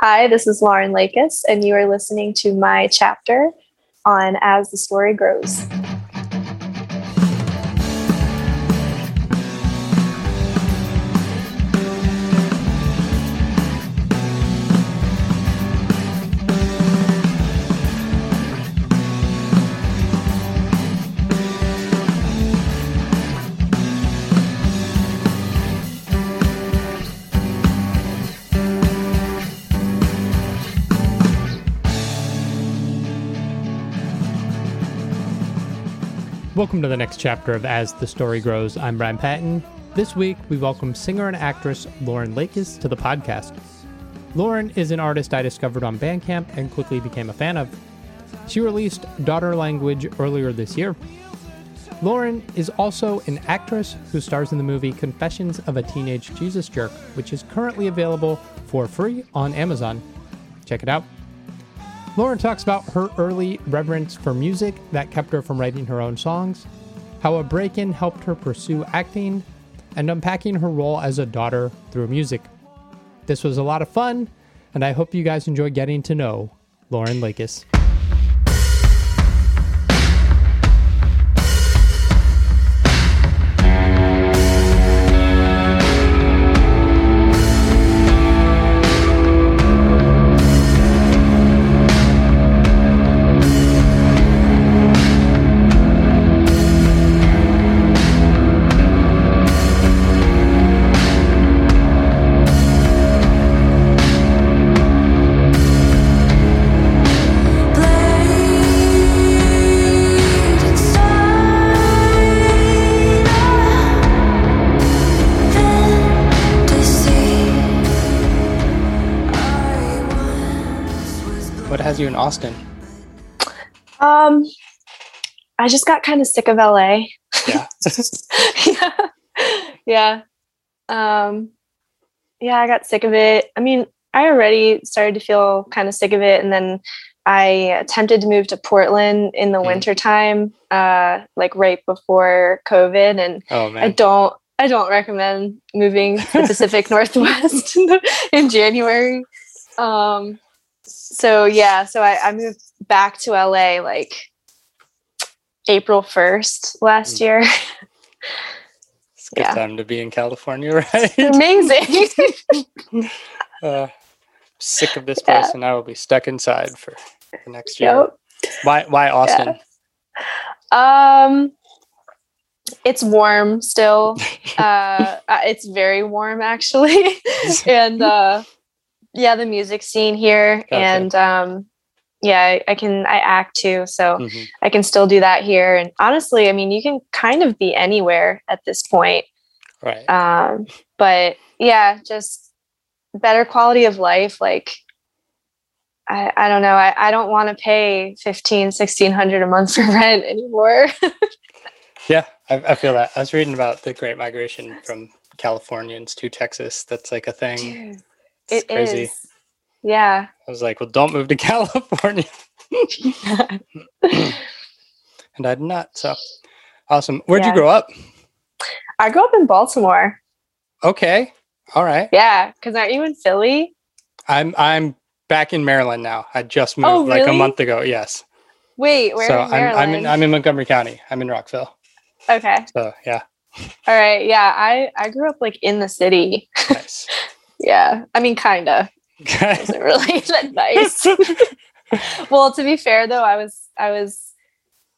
Hi, this is Lauren Lakis, and you are listening to my chapter on As the Story Grows. Welcome to the next chapter of As the Story Grows. I'm Brian Patton. This week, we welcome singer and actress Lauren Lakis to the podcast. Lauren is an artist I discovered on Bandcamp and quickly became a fan of. She released Daughter Language earlier this year. Lauren is also an actress who stars in the movie Confessions of a Teenage Jesus Jerk, which is currently available for free on Amazon. Check it out. Lauren talks about her early reverence for music that kept her from writing her own songs, how a break in helped her pursue acting, and unpacking her role as a daughter through music. This was a lot of fun, and I hope you guys enjoy getting to know Lauren Lakis. Austin? Um, I just got kind of sick of LA. Yeah. yeah. Yeah. Um, yeah, I got sick of it. I mean, I already started to feel kind of sick of it. And then I attempted to move to Portland in the Mm. winter time, uh, like right before COVID. And oh I don't I don't recommend moving to the Pacific Northwest in January. Um, so yeah, so I, I moved back to LA like April first last Mm. year. It's a good yeah. time to be in California, right? Amazing. uh, sick of this Yeah. place, and I will be stuck inside for the next year. yep. Why? Why Austin? Um, it's warm still. uh, it's very warm actually, and uh, yeah, the music scene here, Gotcha. and um, yeah, I, I can I act too, so Mhm. I can still do that here. And honestly, I mean, you can kind of be anywhere at this point. Right. Um, but yeah, just better quality of life. Like, I, I don't know. I, I don't want to pay 15, 1600 a month for rent anymore. yeah, I, I feel that. I was reading about the Great Migration from Californians to Texas. That's like a thing. Dude, It's it is. crazy. Yeah. I was like, well, don't move to California, and I did not. So awesome. Where'd Yeah. you grow up? I grew up in Baltimore. Okay. All right. Yeah. Cause aren't you in Philly? I'm I'm back in Maryland now. I just oh, moved Oh, like a month ago. Yes. Wait, where so in I'm? I'm in I'm in Montgomery County. I'm in Rockville. okay. So yeah, All right. Yeah. I, I grew up like in the city. nice. Yeah. I mean, kinda. Okay. wasn't really that nice. well, to be fair though, I was I was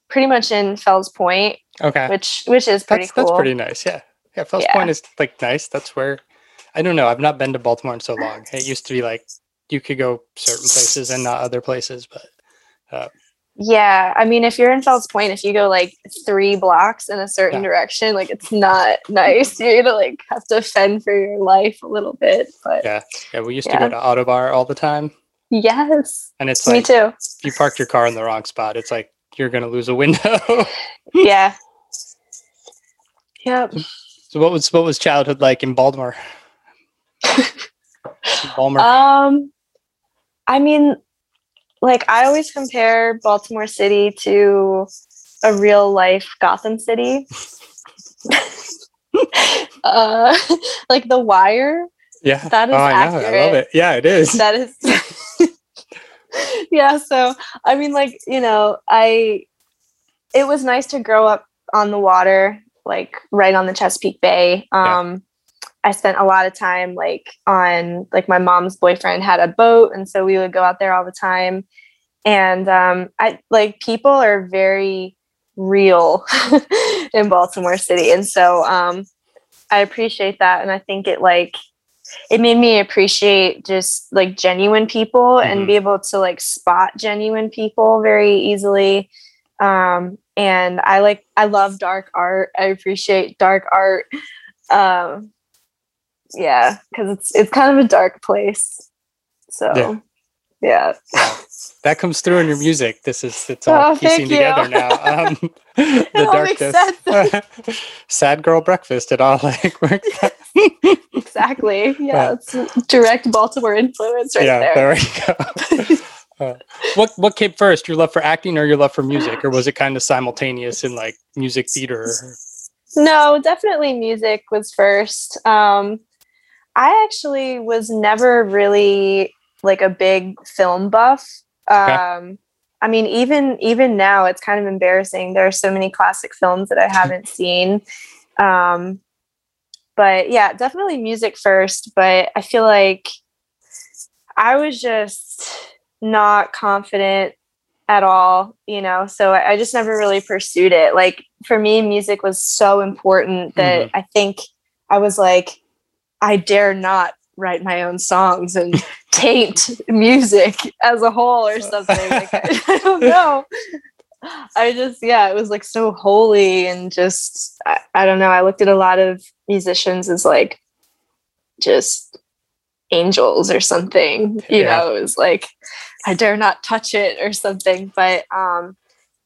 pretty much in Fells Point, okay. which which is pretty That's cool. that's pretty nice. Yeah. Yeah. Fells Yeah. Point is like nice. That's where I don't know. I've not been to Baltimore in so long. It used to be like you could go certain places and not other places, but uh, Yeah, I mean, if you're in Fells Point, if you go like three blocks in a certain Yeah. direction, like it's not nice. You're gonna like have to fend for your life a little bit. But yeah, yeah. We used Yeah. to go to Ottobar all the time, yes, and it's me too. if you parked your car in the wrong spot, it's like you're gonna lose a window. Yeah. Yep. so what was what was childhood like in Baltimore? Baltimore. Um, I mean, like I always compare Baltimore City to a real life Gotham City. uh, like The Wire Yeah. That is oh, I know. I love accurate. it. Yeah, it is. that is yeah so i mean like you know i it was nice to grow up on the water like right on the chesapeake bay um i spent a lot of time like on like my mom's boyfriend had a boat and so we would go out there all the time. And um i like people are very real in baltimore city. And so um i appreciate that. And i think it like it made me appreciate just like genuine people and Mhm. be able to like spot genuine people very easily. Um and i like i love dark art. I appreciate dark art. Um yeah because it's it's kind of a dark place so Yeah. yeah, Yeah. That comes through in your music. This is it's all Oh, piecing together now. Um, the darkness, sad girl breakfast. It all like works. exactly yeah Yeah. it's direct baltimore influence right yeah, there there we go. Uh, what what came first, your love for acting or your love for music, or was it kind of simultaneous in like music theater? No, definitely music was first. Um, I actually was never really like a big film buff. Um, I mean, even even now, it's kind of embarrassing. There are so many classic films that I haven't seen. Um, but yeah, definitely music first. But I feel like I was just not confident at all, you know. So I, I just never really pursued it. Like for me, music was so important that I think I was like, I dare not write my own songs and taint music as a whole or something. Like, I, I don't know. I just, yeah, it was like so holy and just, I, I don't know. I looked at a lot of musicians as like just angels or something, you Yeah. know, it was like, I dare not touch it or something. But um,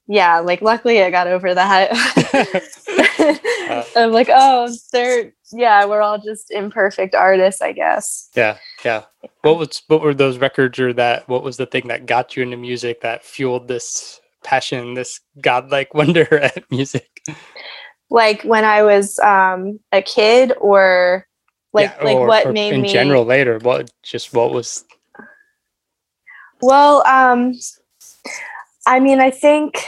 yeah, like luckily I got over that. I'm like, oh, they're yeah, we're all just imperfect artists, I guess. yeah, yeah. What was what were those records or that? What was the thing that got you into music that fueled this passion, this godlike wonder at music? Like when I was um a kid or like Yeah, like or- what or made in me general later? What just what was? Well, um I mean, I think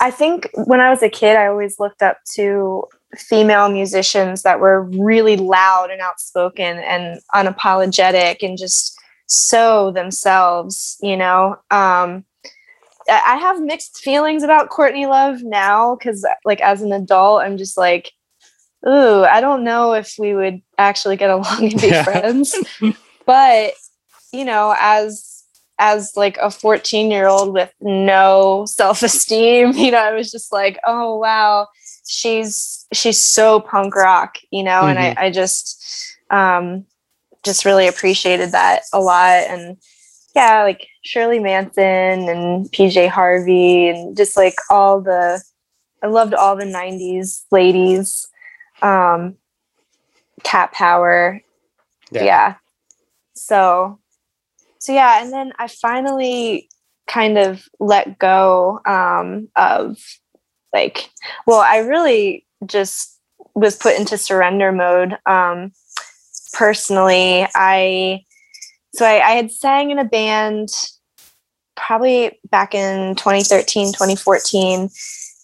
I think when I was a kid, I always looked up to female musicians that were really loud and outspoken and unapologetic and just so themselves, you know. Um I have mixed feelings about Courtney Love now because, like, as an adult, I'm just like, ooh, I don't know if we would actually get along and be Yeah. friends. but you know, as as like a 14 year old with no self esteem, you know, I was just like, oh wow, she's she's so punk rock, you know, and I, I just um just really appreciated that a lot. And yeah, like Shirley Manson and PJ Harvey and just like all the I loved all the 90s ladies. Um Cat Power. Yeah. yeah. So so yeah, and then I finally kind of let go um of like well, I really just was put into surrender mode. Um personally, I so I, I had sang in a band probably back in 2013 2014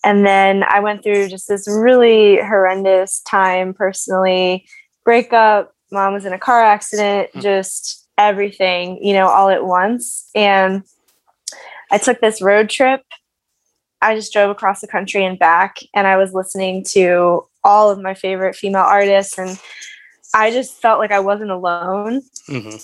and then i went through just this really horrendous time personally breakup mom was in a car accident Mm. just everything you know all at once. And i took this road trip. I just drove across the country and back and i was listening to all of my favorite female artists and i just felt like i wasn't alone. Hmm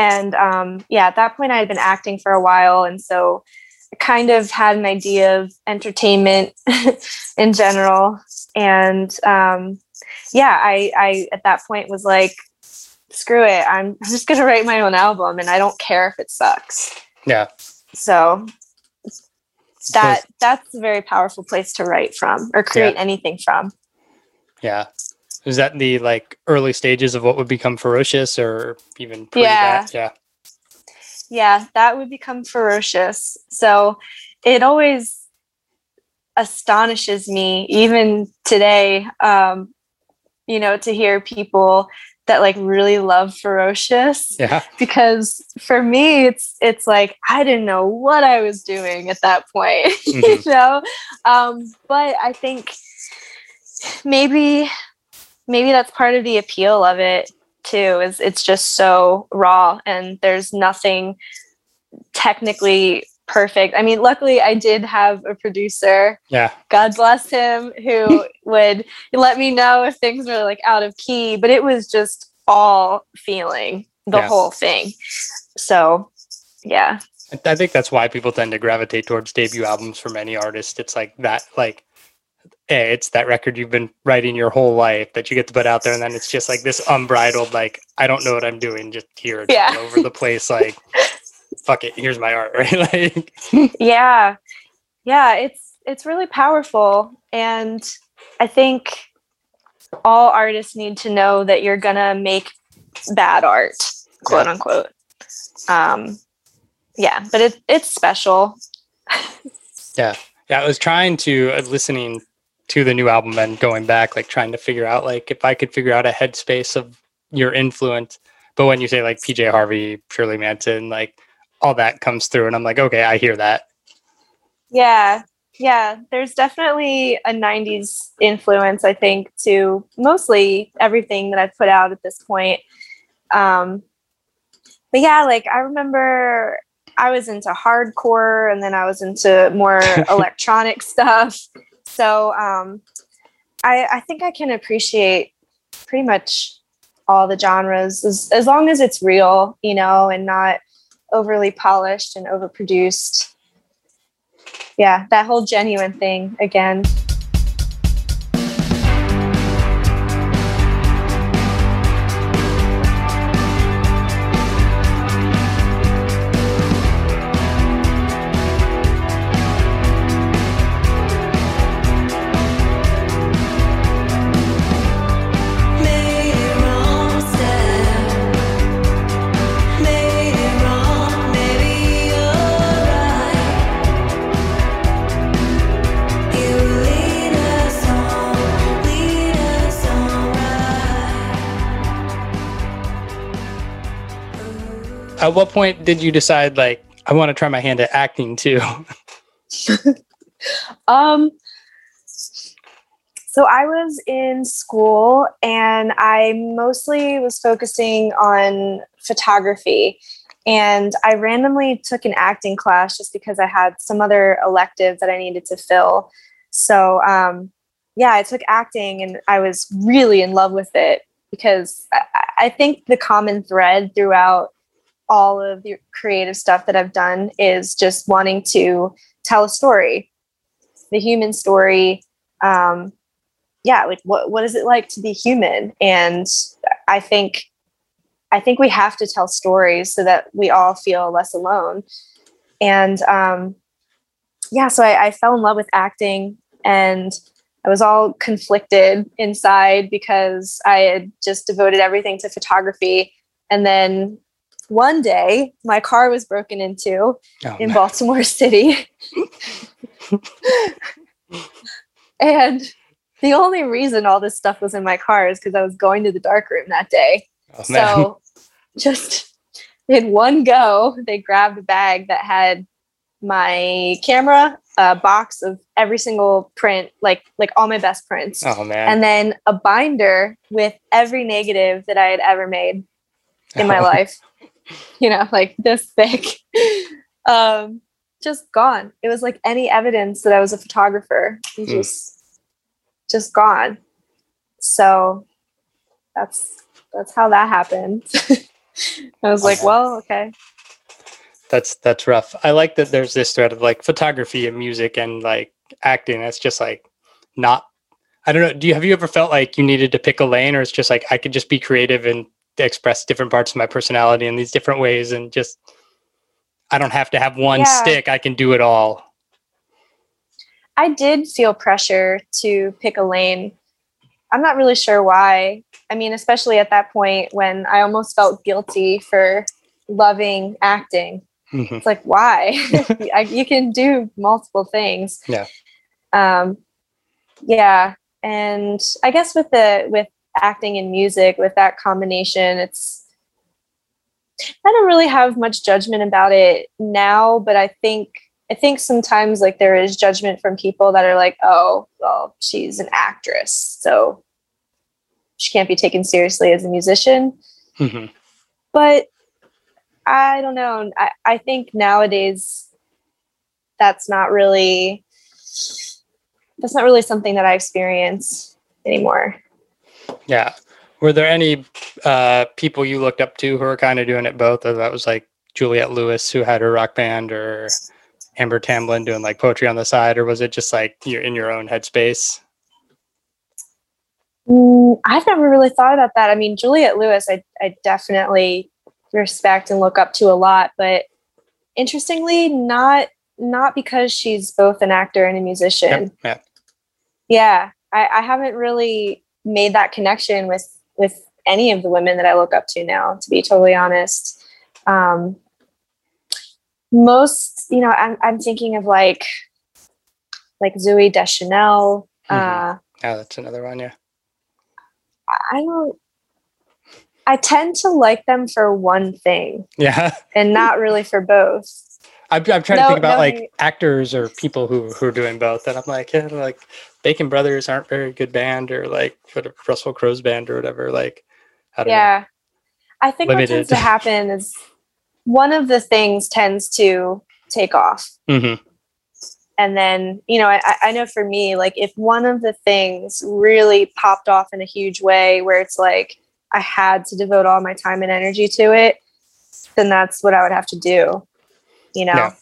and um, yeah, at that point, I had been acting for a while, and so I kind of had an idea of entertainment in general. And um, yeah, I, I at that point was like, screw it, I'm, just gonna write my own album, and I don't care if it sucks. Yeah. So that that's a very powerful place to write from or create anything from. Yeah. Is that the like early stages of what would become ferocious or even pre Yeah. that? Yeah. yeah that would become ferocious so it always astonishes me even today um you know, to hear people that like really love ferocious Yeah. because for me it's it's like I didn't know what I was doing at that point, Mhm. you know. Um, but I think maybe maybe that's part of the appeal of it too is it's just so raw and there's nothing technically perfect. I mean, luckily I did have a producer Yeah. God bless him, who would let me know if things were like out of key, but it was just all feeling the Yeah. whole thing. So, yeah. I- I think that's why people tend to gravitate towards debut albums for many artists. It's like that, like, hey, it's that record you've been writing your whole life that you get to put out there, and then it's just like this unbridled, like, I don't know what I'm doing, just here Yeah. all over the place, like, fuck it, here's my art, right? like, Yeah. Yeah, it's it's really powerful and I think all artists need to know that you're to make bad art, quote Yeah. unquote. Um yeah, but it it's special. yeah, yeah. I was trying to uh, listening to the new album and going back, like, trying to figure out, like, if I could figure out a headspace of your influence. But when you say like PJ Harvey, Shirley Manson, like all that comes through, and I'm like, okay, I hear that. Yeah. Yeah, there's definitely a 90s influence, I think, to mostly everything that I've put out at this point. Um, but yeah, like I remember I was into hardcore and then I was into more electronic stuff. So um, I, I think I can appreciate pretty much all the genres as, as long as it's real, you know, and not overly polished and overproduced yeah, that whole genuine thing again. At what point did you decide like I want to try my hand at acting too? Um so I was in school and I mostly was focusing on photography and I randomly took an acting class just because I had some other elective that I needed to fill. So um yeah, I took acting and I was really in love with it because I, I think the common thread throughout all of the creative stuff that I've done is just wanting to tell a story, the human story. Um, yeah, like what what is it like to be human? And I think I think we have to tell stories so that we all feel less alone. And um, yeah, so I, I fell in love with acting and I was all conflicted inside because I had just devoted everything to photography. And then one day my car was broken into Oh, in no. Baltimore City. and the only reason all this stuff was in my car is because I was going to the dark room that day. Oh. So just in one go, they grabbed a bag that had my camera, a box of every single print, like like all my best prints, oh man. and then a binder with every negative that I had ever made in my Oh. life. You know, like this thick. um, just gone. It was like any evidence that I was a photographer. Hmm. just just gone. So that's that's how that happened. I was like, well, okay. That's that's rough. I like that there's this thread of like photography and music and like acting. It's just like not I don't know. Do you have you ever felt like you needed to pick a lane or it's just like I could just be creative and express different parts of my personality in these different ways and just I don't have to have one Yeah. stick. I can do it all. I did feel pressure to pick a lane. I'm not really sure why. I mean, especially at that point when I almost felt guilty for loving acting. Mhm. It's like, why? You can do multiple things. Yeah. Um, yeah. And I guess with the with acting and music with that combination. It's I don't really have much judgment about it now, but I think I think sometimes like there is judgment from people that are like, oh, well, she's an actress, so she can't be taken seriously as a musician. hmm But I don't know. I, I think nowadays that's not really that's not really something that I experience anymore. Yeah. Were there any uh, people you looked up to who were kind of doing it both? Or that was like Juliette Lewis, who had her rock band, or Amber Tamblyn doing like poetry on the side, or was it just like you're in your own headspace? Mm, I've never really thought about that. I mean, Juliette Lewis, I, I definitely respect and look up to a lot, but interestingly, not not because she's both an actor and a musician. Yep. Yeah. Yeah, I, I haven't really made that connection with with any of the women that I look up to now. To be totally honest, um, most you know, I'm I'm thinking of like like Zooey Deschanel. Mhm. Uh, Yeah, that's another one. Yeah. I don't. I tend to like them for one thing Yeah. and not really for both. I'm, I'm trying to think about no, like actors or people who, who are doing both. And I'm like, yeah, like Bacon Brothers aren't very good band or like what- Russell Crowe's band or whatever. Like, I don't know. Yeah. I think what Limited. tends to happen is one of the things tends to take off. hmm And then, you know, I, I know for me, like if one of the things really popped off in a huge way where it's like I had to devote all my time and energy to it, then that's what I would have to do. You know, Yeah.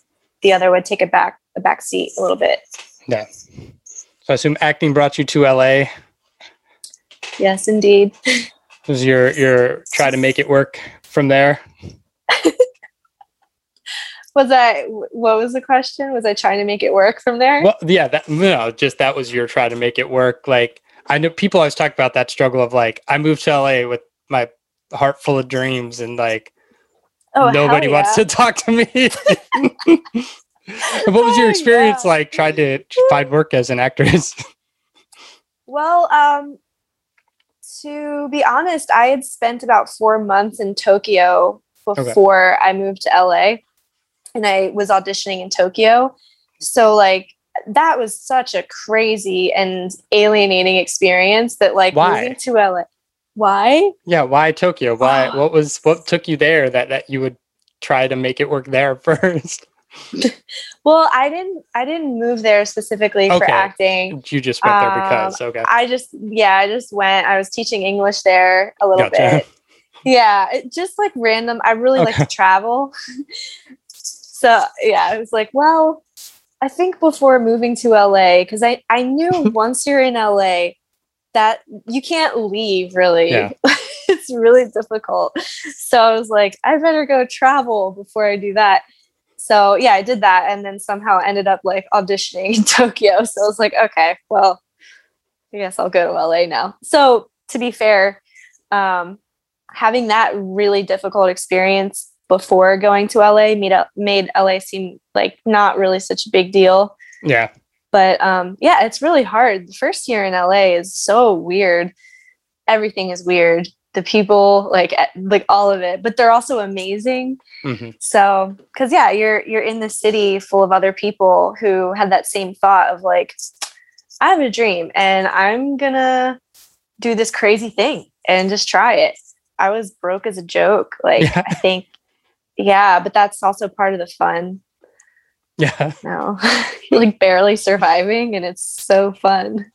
the other would take a back a back seat a little bit. Yeah. So I assume acting brought you to LA. Yes, indeed. Was your your try to make it work from there? Was I? What was the question? Was I trying to make it work from there? Well, yeah, that no, just that was your try to make it work. Like I know people always talk about that struggle of like I moved to LA with my heart full of dreams and like Oh, nobody hell wants to talk to me. what was your Oh, experience yeah. like trying to find work as an actress? Well, um, to be honest, I had spent about four months in Tokyo before I moved to LA, and I was auditioning in Tokyo. So, like, that was such a crazy and alienating experience that, like, Why? moving to LA. Why? yeah, why Tokyo? Why what was what took you there that that you would try to make it work there first? Well, I didn't. I didn't move there specifically for acting. You just went there Um, because okay. I just, yeah, I just went. I was teaching English there a little Gotcha. bit. Yeah, it just like random. I really like to travel. so yeah, I was like, well, I think before moving to LA, because I I knew once you're in LA that you can't leave. Really, Yeah. it's really difficult. So I was like, I better go travel before I do that. So yeah, I did that, and then somehow ended up like auditioning in Tokyo. So I was like, okay, well, I guess I'll go to LA now. So to be fair, um, having that really difficult experience before going to LA made made LA seem like not really such a big deal. yeah. But um, yeah, it's really hard. The first year in LA is so weird. Everything is weird. The people, like eh, like all of it, but they're also amazing. hmm So, because yeah, you're you're in the city full of other people who had that same thought of like, I have a dream and I'm gonna do this crazy thing and just try it. I was broke as a joke. Like Yeah. I think, yeah, but that's also part of the fun. Yeah. No, like barely surviving, and it's so fun.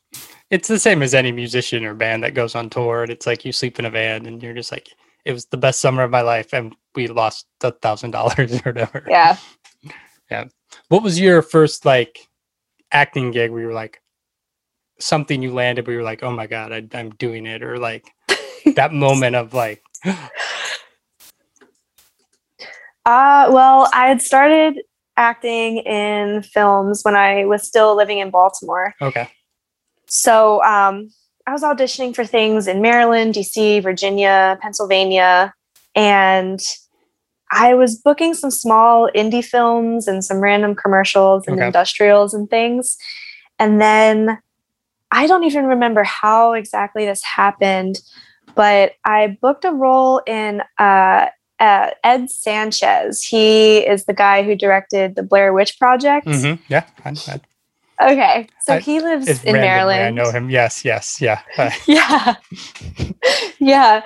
It's the same as any musician or band that goes on tour and it's like you sleep in a van and you're just like it was the best summer of my life and we lost a thousand dollars or whatever. Yeah. Yeah what was your first like acting gig where you were like something you landed where you were like, oh my god, I, I'm doing it, or like that moment of like, Uh, well, I had started acting in films when I was still living in Baltimore. okay, So um, I was auditioning for things in Maryland, DC, Virginia, Pennsylvania, and I was booking some small indie films and some random commercials and Okay. industrials and things. And then I don't even remember how exactly this happened, but I booked a role in uh, uh, Ed Sanchez. He is the guy who directed the Blair Witch Project. Mhm, Yeah, I, I, Okay, so I- he lives in Maryland. I know him. Yes, yes, yeah. Yeah yeah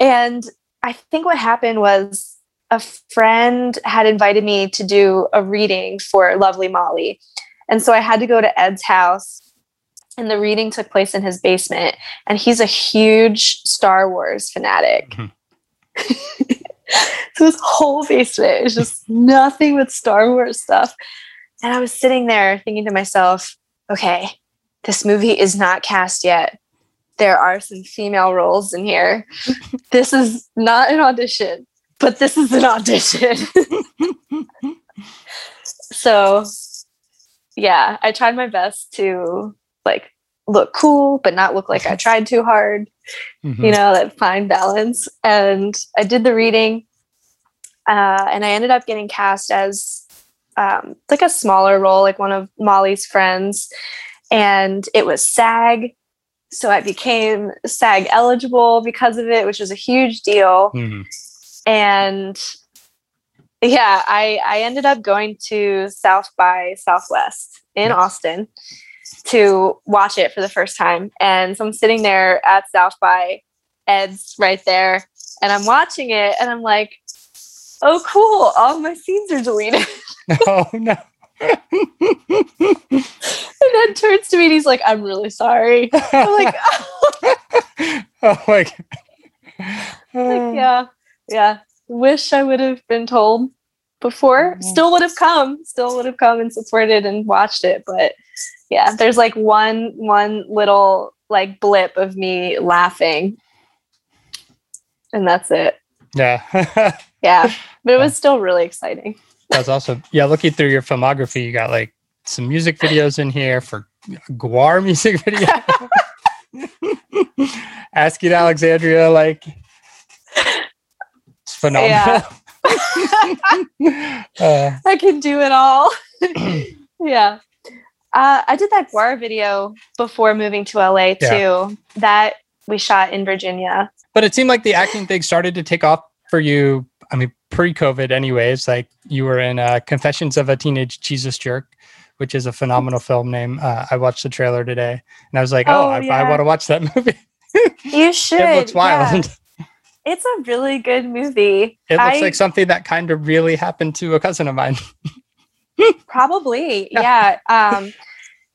and i think what happened was a friend had invited me to do a reading for lovely molly and so i had to go to ed's house and the reading took place in his basement and he's a huge star wars fanatic Mhm. so his whole basement is just nothing but star wars stuff and i was sitting there thinking to myself okay this movie is not cast yet there are some female roles in here. this is not an audition, but this is an audition. so, yeah, I tried my best to like look cool, but not look like I tried too hard. mhm. You know, that fine balance. And I did the reading, uh, and I ended up getting cast as um, like a smaller role, like one of Molly's friends. And it was SAG. So I became SAG eligible because of it, which was a huge deal. Mhm. And yeah, I, I ended up going to South by Southwest in Nice. Austin to watch it for the first time. And so I'm sitting there at South by, Ed's right there, and I'm watching it and I'm like, oh, cool, all my scenes are deleted. Oh no. and Ed turns to me and he's like, I'm really sorry. I'm like, oh my god. like, oh. yeah, yeah. Wish I would have been told before. Oh. Still would have come. Still would have come and supported and watched it. But yeah, there's like one one little like blip of me laughing, and that's it. Yeah. Yeah, but it was still really exciting. That's awesome. Yeah, looking through your filmography, you got like some music videos in here for Gwar music video. Asking Alexandria, like it's phenomenal. uh, I can do it all. yeah. Uh, I did that Gwar video before moving to LA too. Yeah. That we shot in Virginia. But it seemed like the acting thing started to take off for you. I mean, pre-COVID, anyways. Like you were in uh, Confessions of a Teenage Jesus Jerk, which is a phenomenal film name. Uh, I watched the trailer today, and I was like, "Oh, Oh, I, I want to watch that movie." You should. it looks yeah. wild. It's a really good movie. It looks I- like something that kind of really happened to a cousin of mine. Probably, yeah. Um,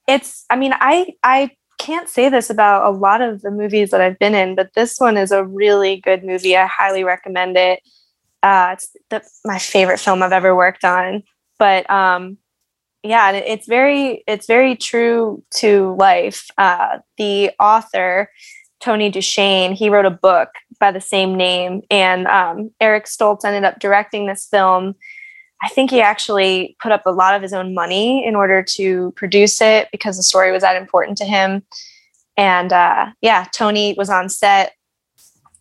it's. I mean, I I can't say this about a lot of the movies that I've been in, but this one is a really good movie. I highly recommend it. Uh, it's the, my favorite film I've ever worked on. But um, yeah, it- it's very it's very true to life. Uh, the author Tony DuShane he wrote a book by the same name, and um, Eric Stoltz ended up directing this film. I think he actually put up a lot of his own money in order to produce it because the story was that important to him. And uh, yeah, Tony was on set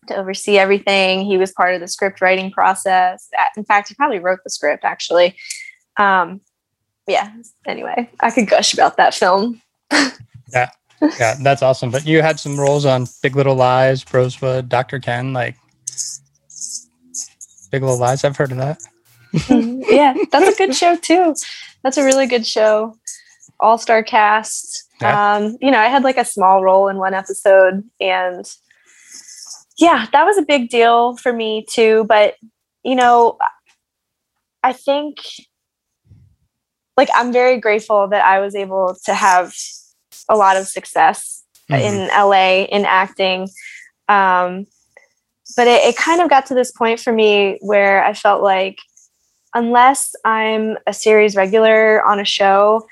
to oversee everything. He was part of the script writing process. In fact, he probably wrote the script actually. Um, yeah. Anyway, I could gush about that film. Yeah, yeah, that's awesome. But you had some roles on Big Little Lies, Rosewood, Doctor Ken, like Big Little Lies. I've heard of that. Mhm. yeah, that's a good show too. That's a really good show. All star cast. Yeah. Um, you know, I had like a small role in one episode, and yeah, that was a big deal for me too. But you know, I think like I'm very grateful that I was able to have a lot of success Mhm. in LA in acting. Um, but it, it kind of got to this point for me where I felt like unless I'm a series regular on a show,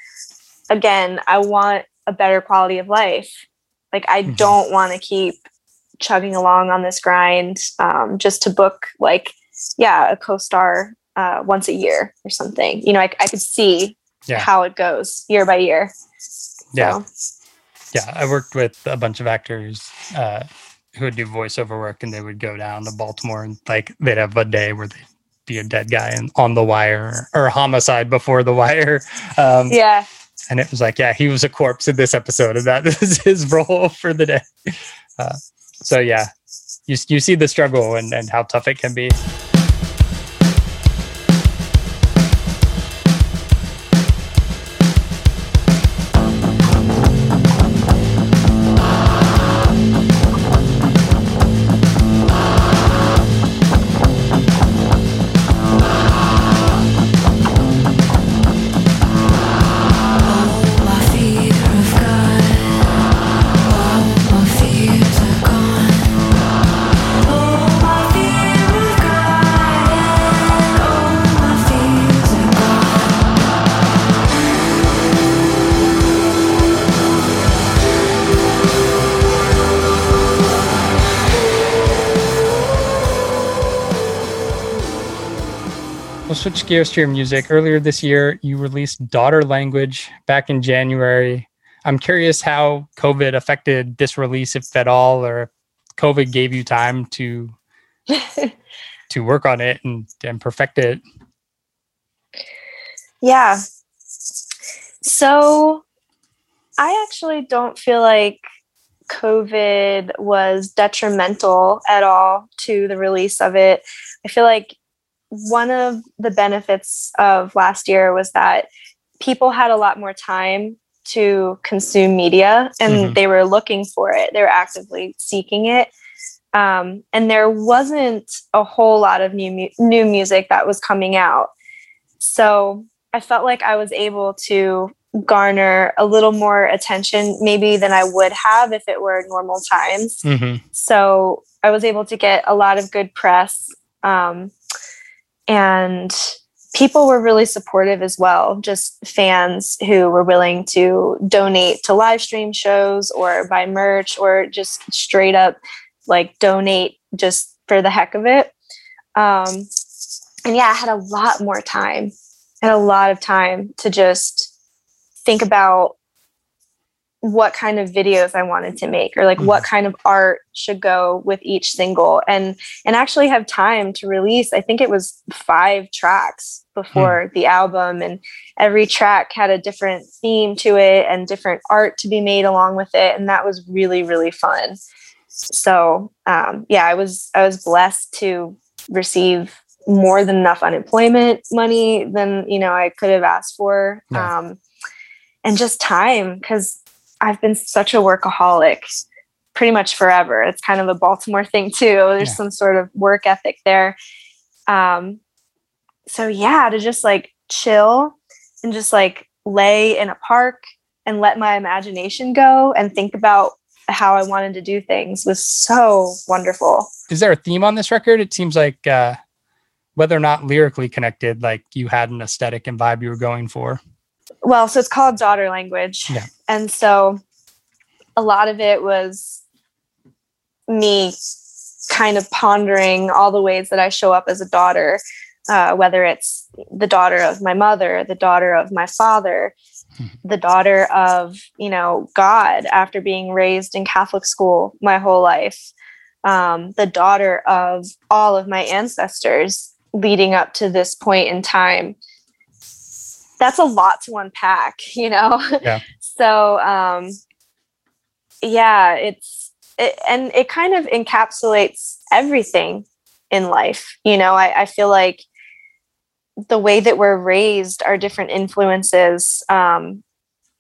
again, I want a better quality of life. Like I Mhm. don't want to keep chugging along on this grind um, just to book like, yeah, a co-star uh, once a year or something. You know, I, I could see Yeah. how it goes year by year. Yeah. So, Yeah, I worked with a bunch of actors uh, who would do voiceover work, and they would go down to Baltimore and like they'd have a day where they'd be a dead guy on the wire or homicide before the wire. Um, yeah. and it was like, yeah, he was a corpse in this episode, and that was his role for the day. Uh, so yeah, you you see the struggle and and how tough it can be. Switch gears to your music. Earlier this year, you released Daughter Language back in January. I'm curious how COVID affected this release, if at all, or if COVID gave you time to to work on it and, and perfect it. Yeah. So I actually don't feel like COVID was detrimental at all to the release of it. I feel like one of the benefits of last year was that people had a lot more time to consume media and Mhm. they were looking for it. They were actively seeking it. Um, and there wasn't a whole lot of new mu- new music that was coming out. So I felt like I was able to garner a little more attention maybe than I would have if it were normal times. hmm So I was able to get a lot of good press. Um, and people were really supportive as well, just fans who were willing to donate to live stream shows or buy merch or just straight up like donate just for the heck of it. Um, and yeah, I had a lot more time. and a lot of time to just think about what kind of videos I wanted to make or like what kind of art should go with each single. And and actually have time to release I think it was 5 tracks before the album. And every track had a different theme to it and different art to be made along with it. And that was really really fun. So, um yeah, I was I was blessed to receive more than enough unemployment money than you know I could have asked for. Um and just time because I've been such a workaholic pretty much forever. It's kind of a Baltimore thing too. There's Yeah. some sort of work ethic there. Um, so yeah, to just like chill and just like lay in a park and let my imagination go and think about how I wanted to do things was so wonderful. Is there a theme on this record? It seems like uh, whether or not lyrically connected, like you had an aesthetic and vibe you were going for. Well so it's called daughter language. Yeah. and so a lot of it was me kind of pondering all the ways that i show up as a daughter uh, whether it's the daughter of my mother the daughter of my father the daughter of you know god after being raised in catholic school my whole life um, the daughter of all of my ancestors leading up to this point in time that's a lot to unpack you know? Yeah. so um yeah it's it, and it kind of encapsulates everything in life you know? I, I feel like the way that we're raised our different influences um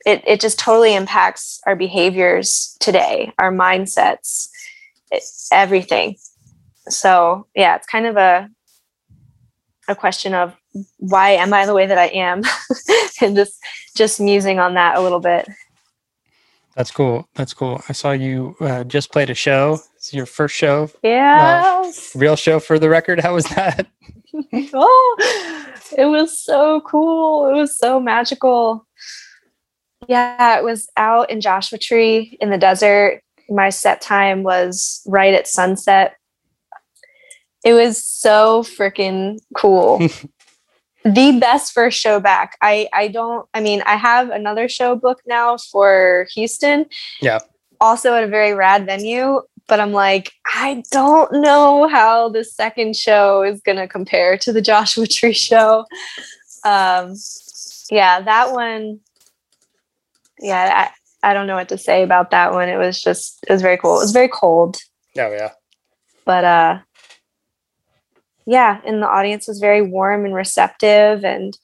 it, it just totally impacts our behaviors today our mindsets it, everything. So yeah it's kind of a a question of why am i the way that i am and just just musing on that a little bit That's cool. That's cool. I saw you uh, just played a show. It's your first show, yeah real show for the record. How was that? oh it was so cool it was so magical yeah it was out in joshua tree in the desert my set time was right at sunset it was so freaking cool the best first show back i i don't i mean i have another show booked now for houston Yeah. also at a very rad venue but i'm like i don't know how the second show is going to compare to the joshua tree show um yeah that one yeah, I, I don't know what to say about that one. It was just it was very cool. It was very cold, Oh yeah. but uh yeah, and the audience was very warm and receptive and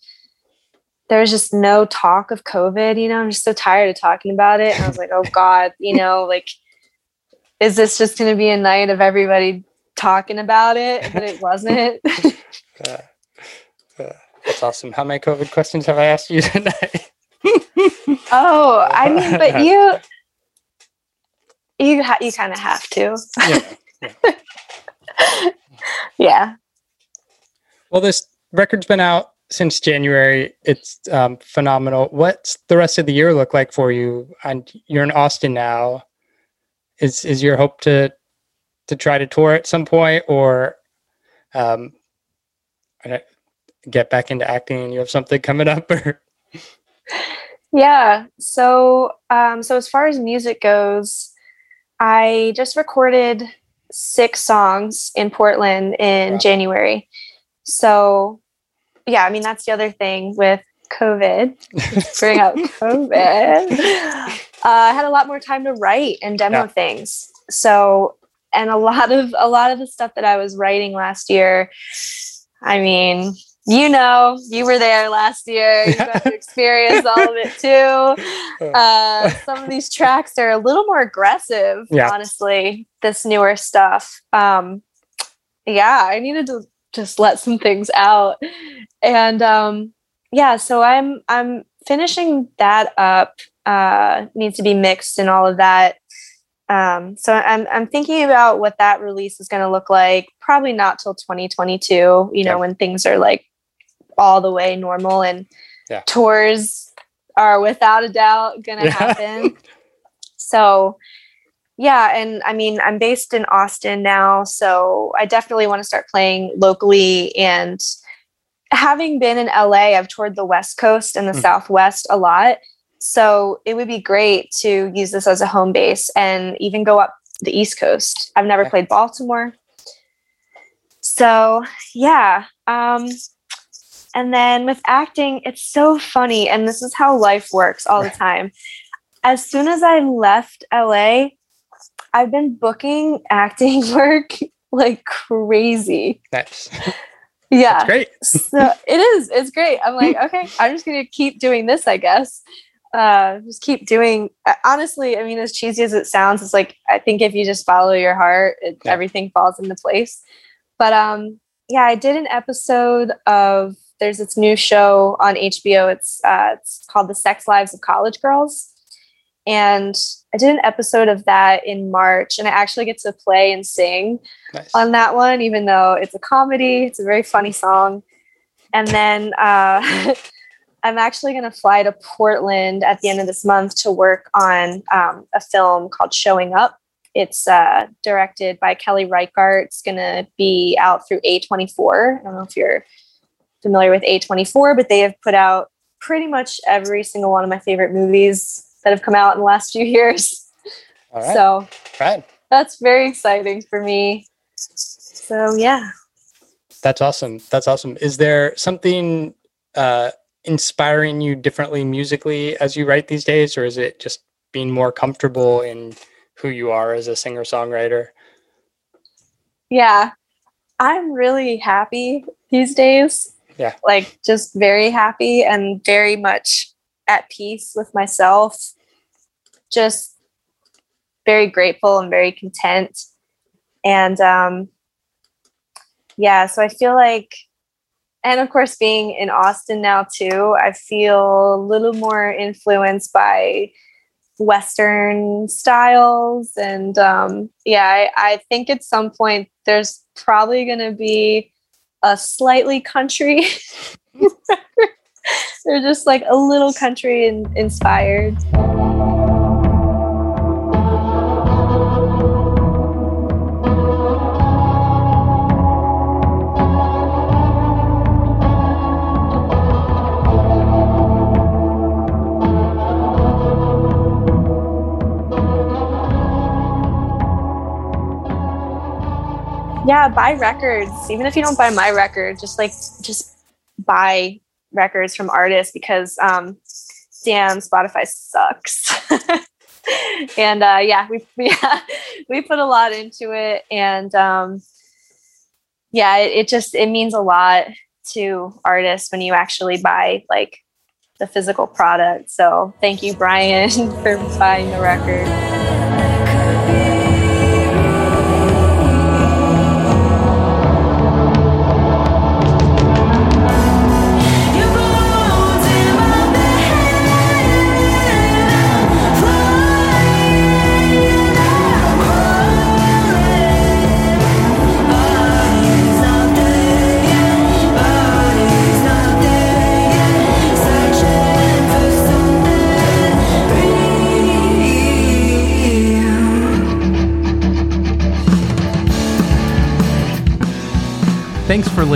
there was just no talk of COVID, you know. I'm just so tired of talking about it. And I was like, oh God, you know, like is this just gonna be a night of everybody talking about it? But it wasn't. Uh, uh, that's awesome. How many COVID questions have I asked you tonight? oh, I mean, but you you ha- you kind of have to. yeah. yeah. Well, this record's been out since January. It's um, phenomenal. What's the rest of the year look like for you? And you're in Austin now. Is is your hope to to try to tour at some point, or um, get back into acting? And you have something coming up, or Yeah. So, um, so as far as music goes, I just recorded six songs in Portland in Wow. January. So, yeah, I mean that's the other thing with COVID. Bring up COVID. Uh, I had a lot more time to write and demo Yeah. things. So, and a lot of a lot of the stuff that I was writing last year. I mean, you know, you were there last year. You got to experience all of it too. Uh, some of these tracks are a little more aggressive, Yeah. honestly. This newer stuff. Um, yeah, I needed to just let some things out, and um, yeah, so I'm I'm finishing that up. Uh, needs to be mixed and all of that. Um, so I'm I'm thinking about what that release is going to look like. Probably not till 2022. You know, when things are like all the way normal and Yeah. tours are without a doubt going to Yeah. happen. So, yeah, and I mean, I'm based in Austin now, so I definitely want to start playing locally. And having been in LA, I've toured the West Coast and the Mhm. Southwest a lot. So it would be great to use this as a home base and even go up the East Coast. I've never Okay. played Baltimore. So, yeah. Um, and then with acting, it's so funny. And this is how life works all the time. As soon as I left LA, I've been booking acting work like crazy. nice. Yeah. That's great. so it is. It's great. I'm like, okay, I'm just gonna keep doing this, I guess. Uh, just keep doing. uh, Honestly, I mean, as cheesy as it sounds, it's like I think if you just follow your heart, it, Yeah. everything falls into place. But um, yeah, I did an episode of. There's this new show on HBO. It's uh, it's called The Sex Lives of College Girls, and I did an episode of that in March, and I actually get to play and sing Nice. on that one, even though it's a comedy. It's a very funny song. And then uh, I'm actually going to fly to Portland at the end of this month to work on um, a film called Showing Up. It's uh, directed by Kelly Reichardt. It's going to be out through A24. I don't know if you're familiar with A24, but they have put out pretty much every single one of my favorite movies that have come out in the last few years. All right. So right. that's very exciting for me. So yeah. That's awesome. That's awesome. Is there something uh, inspiring you differently musically as you write these days, or is it just being more comfortable in who you are as a singer songwriter? Yeah. I'm really happy these days. Yeah. Like just very happy and very much at peace with myself. Just very grateful and very content. And um yeah, so I feel like and of course being in Austin now too, I feel a little more influenced by western styles and um yeah I, I think at some point there's probably going to be a slightly country they're just like a little country in, inspired yeah buy records even if you don't buy my record just like just buy records from artists because um damn, Spotify sucks. and uh, yeah, we we we put a lot into it, and um, yeah, it, it just it means a lot to artists when you actually buy like the physical product. So thank you, Brian, for buying the record.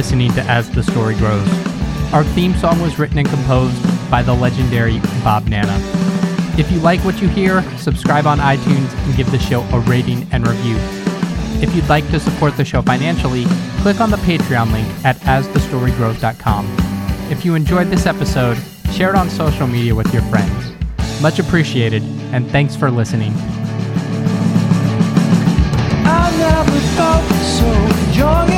Listening to As the Story Grows. Our theme song was written and composed by the legendary Bob Nanna. If you like what you hear, subscribe on iTunes and give the show a rating and review. If you'd like to support the show financially, click on the Patreon link at asthestorygrows.com. If you enjoyed this episode, share it on social media with your friends. Much appreciated, and thanks for listening. I never felt so joy